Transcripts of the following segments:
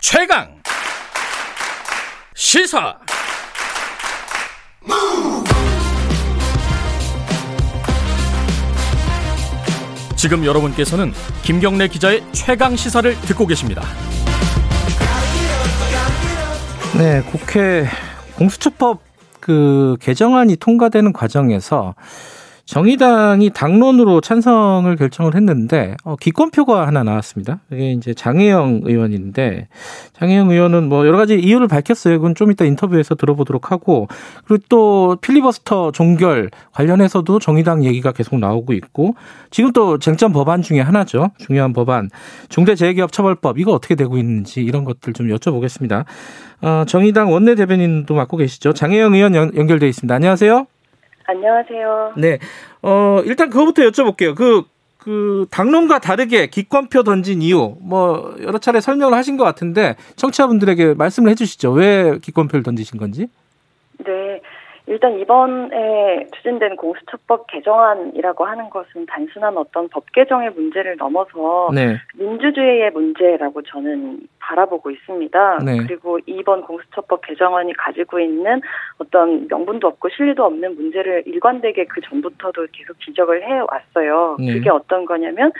최강 시사 지금 여러분께서는 김경래 기자의 최강 시사를 듣고 계십니다. 네, 국회 공수처법 그 개정안이 통과되는 과정에서 정의당이 당론으로 찬성을 결정을 했는데 어, 기권표가 하나 나왔습니다. 이게 이제 장혜영 의원인데 장혜영 의원은 뭐 여러 가지 이유를 밝혔어요. 그건 좀 이따 인터뷰에서 들어보도록 하고 그리고 또 필리버스터 종결 관련해서도 정의당 얘기가 계속 나오고 있고 지금 또 쟁점 법안 중에 하나죠. 중요한 법안 중대재해기업처벌법 이거 어떻게 되고 있는지 이런 것들 좀 여쭤보겠습니다. 어, 정의당 원내 대변인도 맡고 계시죠. 장혜영 의원 연, 연결돼 있습니다. 안녕하세요. 안녕하세요. 네. 어, 일단 그거부터 여쭤볼게요. 그, 그, 당론과 다르게 기권표 던진 이유, 뭐, 여러 차례 설명을 하신 것 같은데, 청취자분들에게 말씀을 해 주시죠. 왜 기권표를 던지신 건지? 네. 일단 이번에 추진된 공수처법 개정안이라고 하는 것은 단순한 어떤 법 개정의 문제를 넘어서 네. 민주주의의 문제라고 저는 바라보고 있습니다. 네. 그리고 이번 공수처법 개정안이 가지고 있는 어떤 명분도 없고 실리도 없는 문제를 일관되게 그 전부터도 계속 지적을 해왔어요. 네. 그게 어떤 거냐면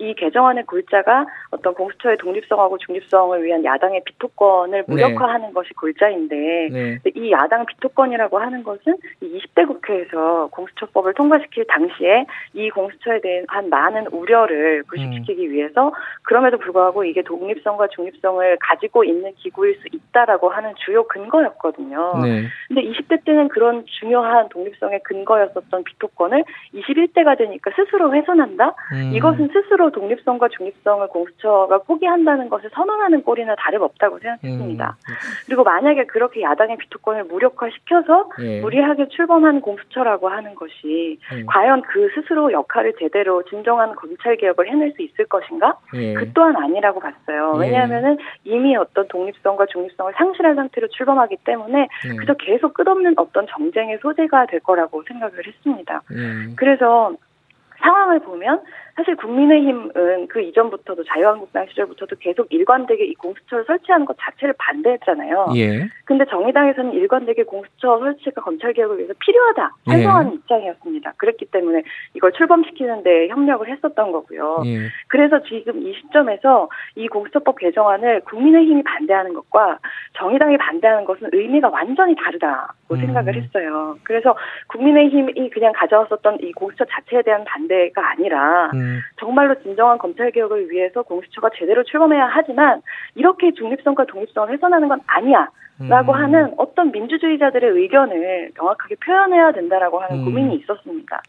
이 개정안의 골자가 어떤 공수처의 독립성하고 중립성을 위한 야당의 비토권을 네. 무력화하는 네. 것이 골자인데 네. 이 야당 비토권이라고 하는 것은 이 20대 국회에서 공수처법을 통과시킬 당시에 이 공수처에 대한 많은 우려를 불식시키기 음. 위해서 그럼에도 불구하고 이게 독립성과 중립성을 가지고 있는 기구일 수 있다라고 하는 주요 근거였거든요. 네. 근데 20대 때는 그런 중요한 독립성의 근거였었던 비토권을 21대가 되니까 스스로 훼손한다? 음. 이것은 스스로 독립성과 중립성을 공수처가 포기한다는 것을 선언하는 꼴이나 다름없다고 생각했습니다. 음. 그리고 만약에 그렇게 야당의 비토권을 무력화시켜서 예. 무리하게 출범한 공수처라고 하는 것이 음. 과연 그 스스로 역할을 제대로 진정한 검찰 개혁을 해낼 수 있을 것인가? 예. 그 또한 아니라고 봤어요. 예. 왜냐하면은 이미 어떤 독립성과 중립성을 상실한 상태로 출범하기 때문에 예. 그저 계속 끝없는 어떤 정쟁의 소재가 될 거라고 생각을 했습니다. 예. 그래서 상황을 보면 사실 국민의힘은 그 이전부터도 자유한국당 시절부터도 계속 일관되게 이 공수처를 설치하는 것 자체를 반대했잖아요. 예. 근데 정의당에서는 일관되게 공수처 설치가 검찰 개혁을 위해서 필요하다 찬성하는 예. 입장이었습니다. 그랬기 때문에 이걸 출범시키는 데 협력을 했었던 거고요. 예. 그래서 지금 이 시점에서 이 공수처법 개정안을 국민의힘이 반대하는 것과 정의당이 반대하는 것은 의미가 완전히 다르다고 음. 생각을 했어요. 그래서 국민의힘이 그냥 가져왔었던 이 공수처 자체에 대한 반대가 아니라 음. 정말로 진정한 검찰 개혁을 위해서 공수처가 제대로 출범해야 하지만 이렇게 중립성과 독립성을 훼손하는 건 아니야. 라고 음. 하는 어떤 민주주의자들의 의견을 명확하게 표현해야 된다라고 하는 음. 고민이 있었습니다.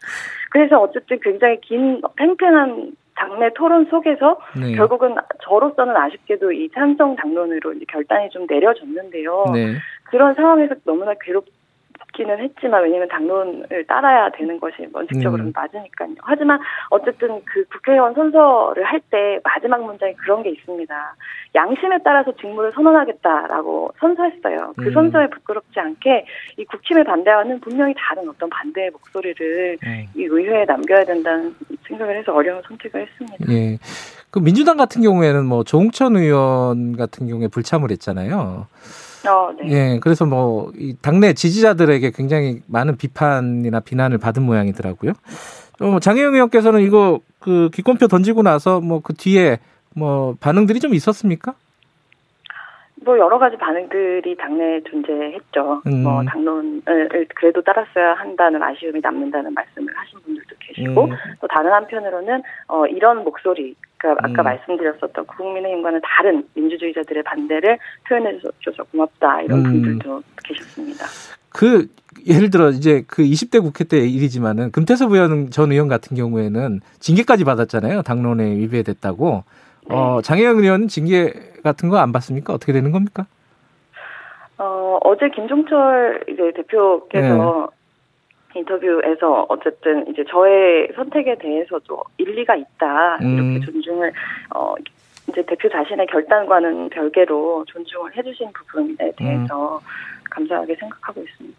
그래서 어쨌든 굉장히 긴 팽팽한 당내 토론 속에서 네. 결국은 저로서는 아쉽게도 이 찬성 당론으로 이제 결단이 좀 내려졌는데요. 네. 그런 상황에서 너무나 괴롭 기는 했지만 왜냐하면 당론을 따라야 되는 것이 원칙적으로는 음. 맞으니까요. 하지만 어쨌든 그 국회의원 선서를 할 때 마지막 문장에 그런 게 있습니다. 양심에 따라서 직무를 선언하겠다라고 선서했어요. 그 음. 선서에 부끄럽지 않게 이 국힘에 반대하는 분명히 다른 어떤 반대의 목소리를 음. 이 의회에 남겨야 된다는 생각을 해서 어려운 선택을 했습니다. 예. 그 민주당 같은 경우에는 뭐 조홍천 의원 같은 경우에 불참을 했잖아요. 어, 네. 예, 그래서 뭐, 이 당내 지지자들에게 굉장히 많은 비판이나 비난을 받은 모양이더라고요. 어, 장혜영 의원께서는 이거 그 기권표 던지고 나서 뭐 그 뒤에 뭐 반응들이 좀 있었습니까? 뭐 여러 가지 반응들이 당내에 존재했죠. 음. 뭐 당론을 그래도 따랐어야 한다는 아쉬움이 남는다는 말씀을 하신 분들도 계시고 음. 또 다른 한편으로는 어 이런 목소리 그러니까 아까 음. 말씀드렸었던 국민의힘과는 다른 민주주의자들의 반대를 표현해 줘서 고맙다 이런 음. 분들도 계셨습니다. 그 예를 들어 이제 그 20대 국회 때 일이지만은 금태섭 의원 전 의원 같은 경우에는 징계까지 받았잖아요. 당론에 위배됐다고. 네. 어, 장혜영 의원 징계 같은 거 안 받습니까? 어떻게 되는 겁니까? 어, 어제 김종철 이제 대표께서 네. 인터뷰에서 어쨌든 이제 저의 선택에 대해서도 일리가 있다 이렇게 음. 존중을 어 이제 대표 자신의 결단과는 별개로 존중을 해주신 부분에 대해서 음. 감사하게 생각하고 있습니다.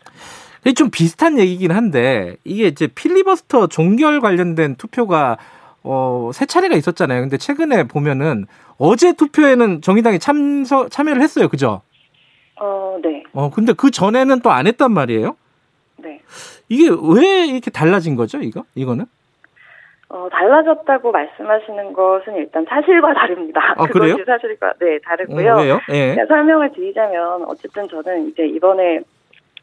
좀 비슷한 얘기긴 한데 이게 이제 필리버스터 종결 관련된 투표가 어, 세 차례가 있었잖아요. 근데 최근에 보면은 어제 투표에는 정의당이 참서, 참여를 했어요. 그죠? 어, 네. 어, 근데 그 전에는 또 안 했단 말이에요? 네. 이게 왜 이렇게 달라진 거죠, 이거? 이거는? 어, 달라졌다고 말씀하시는 것은 일단 사실과 다릅니다. 아, 그래요? 그것이 사실과, 네, 다르고요. 어, 왜요? 예. 설명을 드리자면, 어쨌든 저는 이제 이번에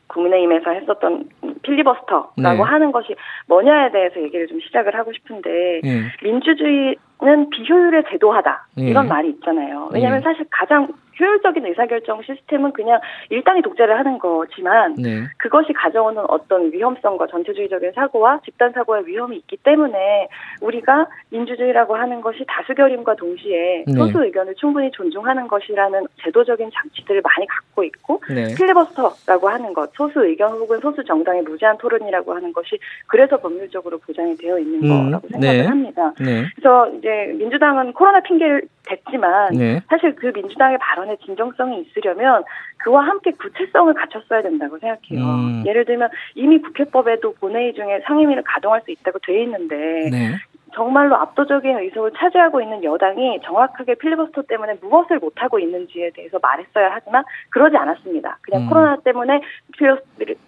국민의힘에서 했었던 필리버스터라고 네. 하는 것이 뭐냐에 대해서 얘기를 좀 시작을 하고 싶은데 네. 민주주의는 비효율에 제도하다 네. 이런 말이 있잖아요. 왜냐하면 네. 사실 가장 효율적인 의사결정 시스템은 그냥 일당이 독재를 하는 거지만 네. 그것이 가져오는 어떤 위험성과 전체주의적인 사고와 집단 사고의 위험이 있기 때문에 우리가 민주주의라고 하는 것이 다수결임과 동시에 네. 소수 의견을 충분히 존중하는 것이라는 제도적인 장치들을 많이 갖고 있고 네. 필리버스터라고 하는 것, 소수 의견 혹은 소수 정당의 무제한 토론이라고 하는 것이 그래서 법률적으로 보장이 되어 있는 음. 거라고 생각을 네. 합니다. 네. 그래서 이제 민주당은 코로나 핑계를 댔지만 네. 사실 그 민주당의 발언 에 진정성이 있으려면 그와 함께 구체성을 갖췄어야 된다고 생각해요. 음. 예를 들면 이미 국회법에도 본회의 중에 상임위를 가동할 수 있다고 돼 있는데 네. 정말로 압도적인 의석을 차지하고 있는 여당이 정확하게 필리버스터 때문에 무엇을 못하고 있는지에 대해서 말했어야 하지만 그러지 않았습니다. 그냥 음. 코로나 때문에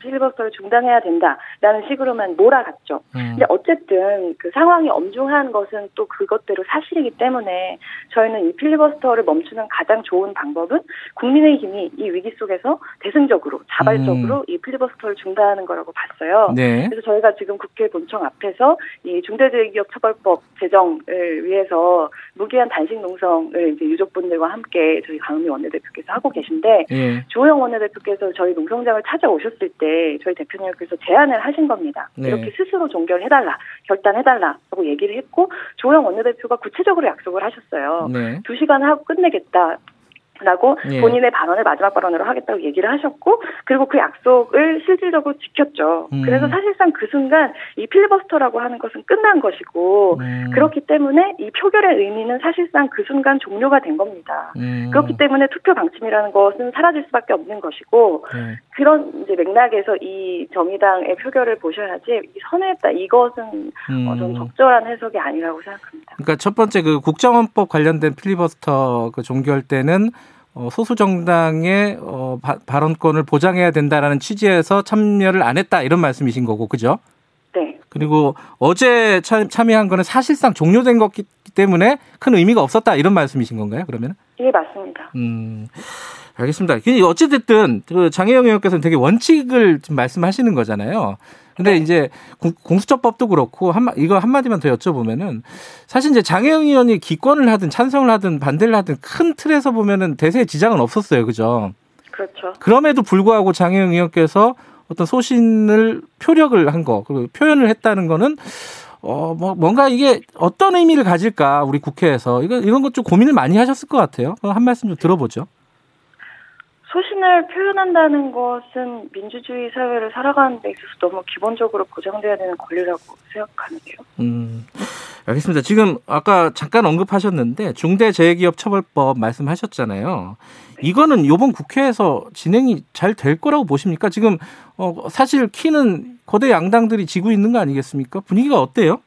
필리버스터를 중단해야 된다라는 식으로만 몰아갔죠. 음. 근데 어쨌든 그 상황이 엄중한 것은 또 그것대로 사실이기 때문에 저희는 이 필리버스터를 멈추는 가장 좋은 방법은 국민의힘이 이 위기 속에서 대승적으로 자발적으로 음. 이 필리버스터를 중단하는 거라고 봤어요. 네. 그래서 저희가 지금 국회 본청 앞에서 이 중대재해기업 처벌 선거법 제정을 위해서 무기한 단식 농성을 이제 유족분들과 함께 저희 강은미 원내대표께서 하고 계신데 예. 조영 원내대표께서 저희 농성장을 찾아오셨을 때 저희 대표님께서 제안을 하신 겁니다. 네. 이렇게 스스로 종결해달라, 결단해달라 하고 얘기를 했고 조영 원내대표가 구체적으로 약속을 하셨어요. 네. 두 시간 하고 끝내겠다. 라고 예. 본인의 발언을 마지막 발언으로 하겠다고 얘기를 하셨고 그리고 그 약속을 실질적으로 지켰죠. 음. 그래서 사실상 그 순간 이 필리버스터라고 하는 것은 끝난 것이고 음. 그렇기 때문에 이 표결의 의미는 사실상 그 순간 종료가 된 겁니다. 음. 그렇기 때문에 투표 방침이라는 것은 사라질 수밖에 없는 것이고 네. 그런 이제 맥락에서 이 정의당의 표결을 보셔야지 선회했다 이것은 어, 좀 음. 적절한 해석이 아니라고 생각합니다. 그러니까 첫 번째 그 국정원법 관련된 필리버스터 그 종결 때는 어, 소수 정당의 어, 바, 발언권을 보장해야 된다라는 취지에서 참여를 안 했다 이런 말씀이신 거고 그죠? 네. 그리고 어제 참, 참여한 거는 사실상 종료된 것기 때문에 큰 의미가 없었다 이런 말씀이신 건가요? 그러면? 예, 맞습니다. 음. 알겠습니다. 어찌됐든 그 장혜영 의원께서는 되게 원칙을 좀 말씀하시는 거잖아요. 근데 네. 이제 공수처법도 그렇고 한 이거 한마디만 더 여쭤보면은 사실 이제 장혜영 의원이 기권을 하든 찬성을 하든 반대를 하든 큰 틀에서 보면은 대세에 지장은 없었어요. 그죠? 그렇죠. 그럼에도 불구하고 장혜영 의원께서 어떤 소신을 표력을 한 거, 그리고 표현을 했다는 거는 어, 뭐, 뭔가 이게 어떤 의미를 가질까, 우리 국회에서. 이거, 이런 것 좀 고민을 많이 하셨을 것 같아요. 한 말씀 좀 들어보죠. 소신을 표현한다는 것은 민주주의 사회를 살아가는 데 있어서 너무 기본적으로 보장돼야 되는 권리라고 생각하는데요. 음, 알겠습니다. 지금 아까 잠깐 언급하셨는데 중대재해기업처벌법 말씀하셨잖아요. 네. 이거는 이번 국회에서 진행이 잘 될 거라고 보십니까? 지금 어, 사실 키는 거대 양당들이 지고 있는 거 아니겠습니까? 분위기가 어때요?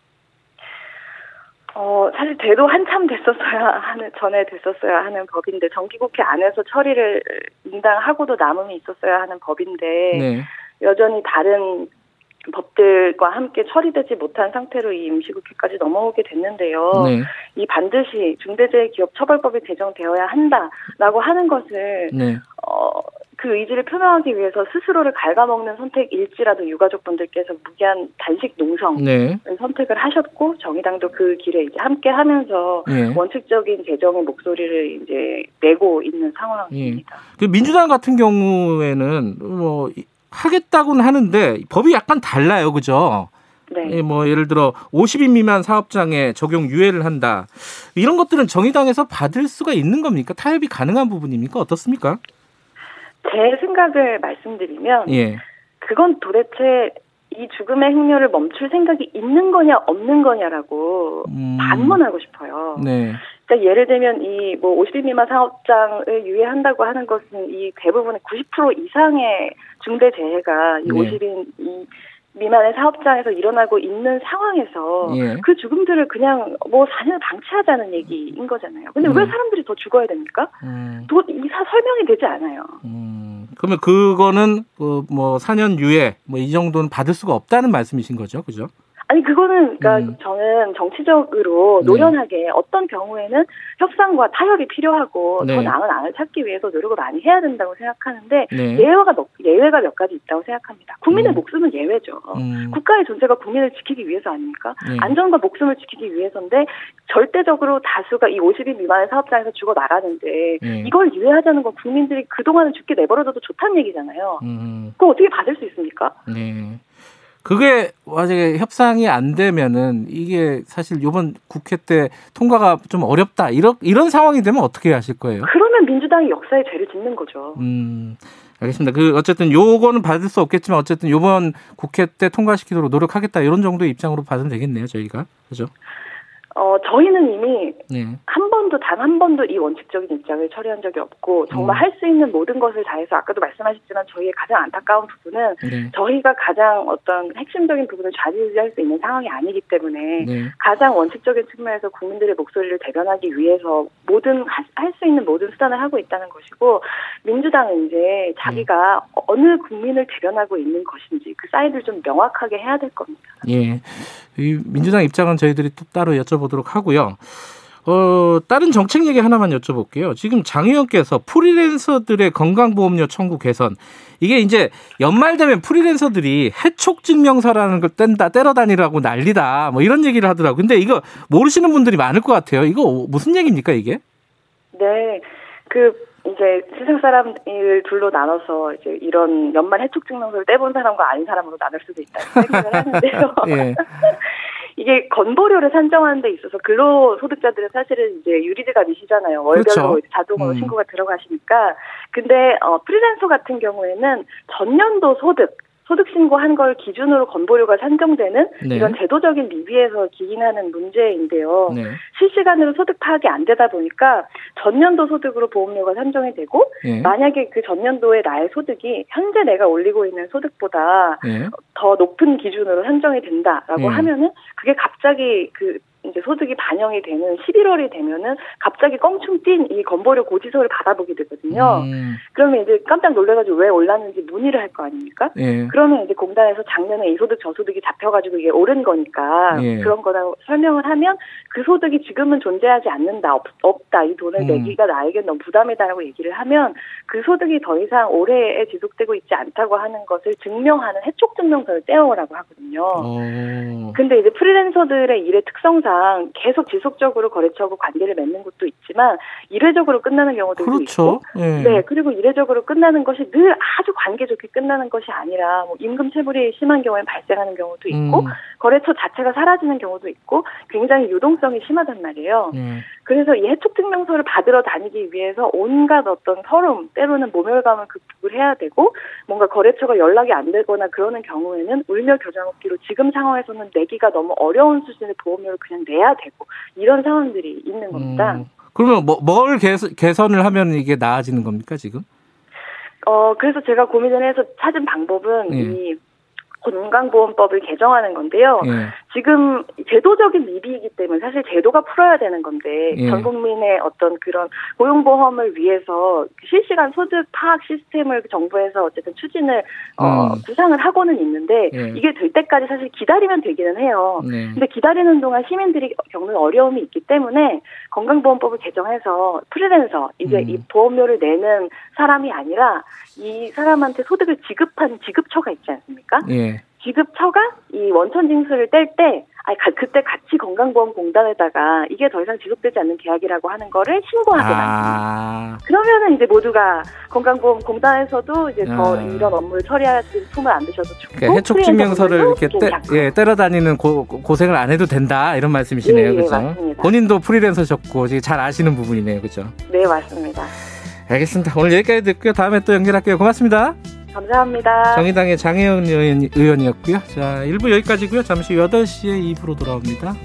어, 사실 돼도 한참 됐었어야 하는, 전에 됐었어야 하는 법인데, 정기국회 안에서 처리를 인당하고도 남음이 있었어야 하는 법인데, 네. 여전히 다른 법들과 함께 처리되지 못한 상태로 이 임시국회까지 넘어오게 됐는데요. 네. 이 반드시 중대재해기업처벌법이 제정되어야 한다라고 하는 것을 네. 어, 그 의지를 표명하기 위해서 스스로를 갉아먹는 선택일지라도 유가족분들께서 무기한 단식 농성을 네. 선택을 하셨고 정의당도 그 길에 이제 함께 하면서 네. 원칙적인 재정의 목소리를 이제 내고 있는 상황입니다. 네. 그 민주당 같은 경우에는 뭐 하겠다고는 하는데 법이 약간 달라요, 그죠? 네. 예, 뭐 예를 들어 50인 미만 사업장에 적용 유예를 한다. 이런 것들은 정의당에서 받을 수가 있는 겁니까? 타협이 가능한 부분입니까? 어떻습니까? 제 생각을 말씀드리면 예. 그건 도대체 이 죽음의 행렬을 멈출 생각이 있는 거냐 없는 거냐라고 음. 반문하고 싶어요. 네. 그러니까 예를 들면 이 뭐 50인 미만 사업장을 유예한다고 하는 것은 이 대부분의 90% 이상의 중대 재해가 이 네. 50인 이 미만의 사업장에서 일어나고 있는 상황에서 예. 그 죽음들을 그냥 뭐 4년 방치하자는 얘기인 거잖아요. 근데 음. 왜 사람들이 더 죽어야 됩니까? 음. 도, 이 사 설명이 되지 않아요. 음. 그러면 그거는 그 뭐 4년 유예 뭐 이 정도는 받을 수가 없다는 말씀이신 거죠, 그죠? 아니 그거는 그러니까 음. 저는 정치적으로 네. 노련하게 네. 어떤 경우에는 협상과 타협이 필요하고 네. 더 나은 안을 찾기 위해서 노력을 많이 해야 된다고 생각하는데 네. 예외가 예외가 몇 가지 있다고 생각합니다. 국민의 음. 목숨은 예외죠. 음. 국가의 존재가 국민을 지키기 위해서 아닙니까? 네. 안전과 목숨을 지키기 위해서인데 절대적으로 다수가 이 50인 미만의 사업장에서 죽어 나가는데 네. 이걸 유예하자는 건 국민들이 그 동안은 죽게 내버려둬도 좋다는 얘기잖아요. 음. 그거 어떻게 받을 수 있습니까? 네. 그게 만약에 협상이 안 되면은 이게 사실 이번 국회 때 통과가 좀 어렵다 이런 이런 상황이 되면 어떻게 하실 거예요? 그러면 민주당이 역사에 죄를 짓는 거죠. 음. 알겠습니다. 그 어쨌든 요거는 받을 수 없겠지만 어쨌든 요번 국회 때 통과시키도록 노력하겠다 이런 정도의 입장으로 받으면 되겠네요, 저희가. 그죠? 어, 저희는 이미 네. 한 번도 단 한 번도 이 원칙적인 입장을 처리한 적이 없고 정말 음. 할수 있는 모든 것을 다해서 아까도 말씀하셨지만 저희의 가장 안타까운 부분은 네. 저희가 가장 어떤 핵심적인 부분을 좌지우지할 수 있는 상황이 아니기 때문에 네. 가장 원칙적인 측면에서 국민들의 목소리를 대변하기 위해서 모든 할 수 있는 모든 수단을 하고 있다는 것이고 민주당은 이제 자기가 네. 어느 국민을 대변하고 있는 것인지 그 사이드를 좀 명확하게 해야 될 겁니다. 예. 이 민주당 입장은 저희들이 또 따로 여쭤보 도록 하고요. 어, 다른 정책 얘기 하나만 여쭤볼게요. 지금 장 의원께서 프리랜서들의 건강보험료 청구 개선. 이게 이제 연말 되면 프리랜서들이 해촉 증명서라는 걸 뗀다, 떼러 다니라고 난리다. 뭐 이런 얘기를 하더라고요. 근데 이거 모르시는 분들이 많을 것 같아요. 이거 무슨 얘기입니까, 이게? 네. 그 이제 세상 사람을 둘로 나눠서 이제 이런 연말 해촉 증명서를 떼본 사람과 아닌 사람으로 나눌 수도 있다는 생각을 하는데요. 예. 이게 건보료를 산정하는 데 있어서 근로소득자들은 사실은 이제 유리드가 미시잖아요. 월별로 그렇죠. 자동으로 음. 신고가 들어가시니까. 근데 어 프리랜서 같은 경우에는 전년도 소득 소득 신고한 걸 기준으로 건보료가 산정되는 네. 이런 제도적인 미비에서 기인하는 문제인데요. 네. 실시간으로 소득 파악이 안 되다 보니까 전년도 소득으로 보험료가 산정이 되고 네. 만약에 그 전년도에 나의 소득이 현재 내가 올리고 있는 소득보다 네. 더 높은 기준으로 산정이 된다라고 네. 하면은 그게 갑자기 그 이제 소득이 반영이 되는 11월이 되면은 갑자기 껑충 뛴 이 건보료 고지서를 받아보게 되거든요. 음. 그러면 이제 깜짝 놀래가지고 왜 올랐는지 문의를 할 거 아닙니까? 예. 그러면 이제 공단에서 작년에 이 소득 저 소득이 잡혀가지고 이게 오른 거니까 예. 그런 거라고 설명을 하면 그 소득이 지금은 존재하지 않는다 없, 없다 이 돈을 음. 내기가 나에게 너무 부담이다라고 얘기를 하면 그 소득이 더 이상 올해에 지속되고 있지 않다고 하는 것을 증명하는 해촉 증명서를 떼어오라고 하거든요. 오. 근데 이제 프리랜서들의 일의 특성상 계속 지속적으로 거래처하고 관계를 맺는 것도 있지만 이례적으로 끝나는 경우도 그렇죠. 있고, 네. 네. 그리고 이례적으로 끝나는 것이 늘 아주 관계 좋게 끝나는 것이 아니라 뭐 임금 체불이 심한 경우에 발생하는 경우도 있고 음. 거래처 자체가 사라지는 경우도 있고 굉장히 유동성이 심하단 말이에요. 음. 그래서 이 해촉 증명서를 받으러 다니기 위해서 온갖 어떤 서름 때로는 모멸감을 극복을 해야 되고 뭔가 거래처가 연락이 안 되거나 그러는 경우에는 울며 겨자 먹기로 지금 상황에서는 내 기가 너무 어려운 수준의 보험료를 그냥 내야 되고 이런 상황들이 있는 겁니다. 음. 그러면 뭐, 뭘 개선, 개선을 하면 이게 나아지는 겁니까 지금? 어 그래서 제가 고민을 해서 찾은 방법은 네. 이 건강보험법을 개정하는 건데요. 예. 지금 제도적인 미비이기 때문에 사실 제도가 풀어야 되는 건데 예. 전 국민의 어떤 그런 고용보험을 위해서 실시간 소득 파악 시스템을 정부에서 어쨌든 추진을 어, 음. 어, 구상을 하고는 있는데 예. 이게 될 때까지 사실 기다리면 되기는 해요. 네. 근데 기다리는 동안 시민들이 겪는 어려움이 있기 때문에 건강보험법을 개정해서 프리랜서 이제 음. 이 보험료를 내는 사람이 아니라 이 사람한테 소득을 지급한 지급처가 있지 않습니까? 예. 지급처가 이 원천 징수를 뗄 때, 아니, 그때 같이 건강보험공단에다가 이게 더 이상 지속되지 않는 계약이라고 하는 거를 신고하게 아. 만듭니다. 그러면은 이제 모두가 건강보험공단에서도 이제 더 아. 이런 업무를 처리할 품을 안 드셔도 좋고. 그러니까 해촉증명서를 이렇게 떼, 예, 때려다니는 고, 고생을 안 해도 된다 이런 말씀이시네요. 예, 그죠? 예, 본인도 프리랜서셨고 잘 아시는 부분이네요. 그죠? 네, 맞습니다. 알겠습니다. 오늘 여기까지 듣고요. 다음에 또 연결할게요. 고맙습니다. 감사합니다. 정의당의 의원, 의원이었고요. 자, 1부 여기까지고요. 잠시 8시에 2부로 돌아옵니다.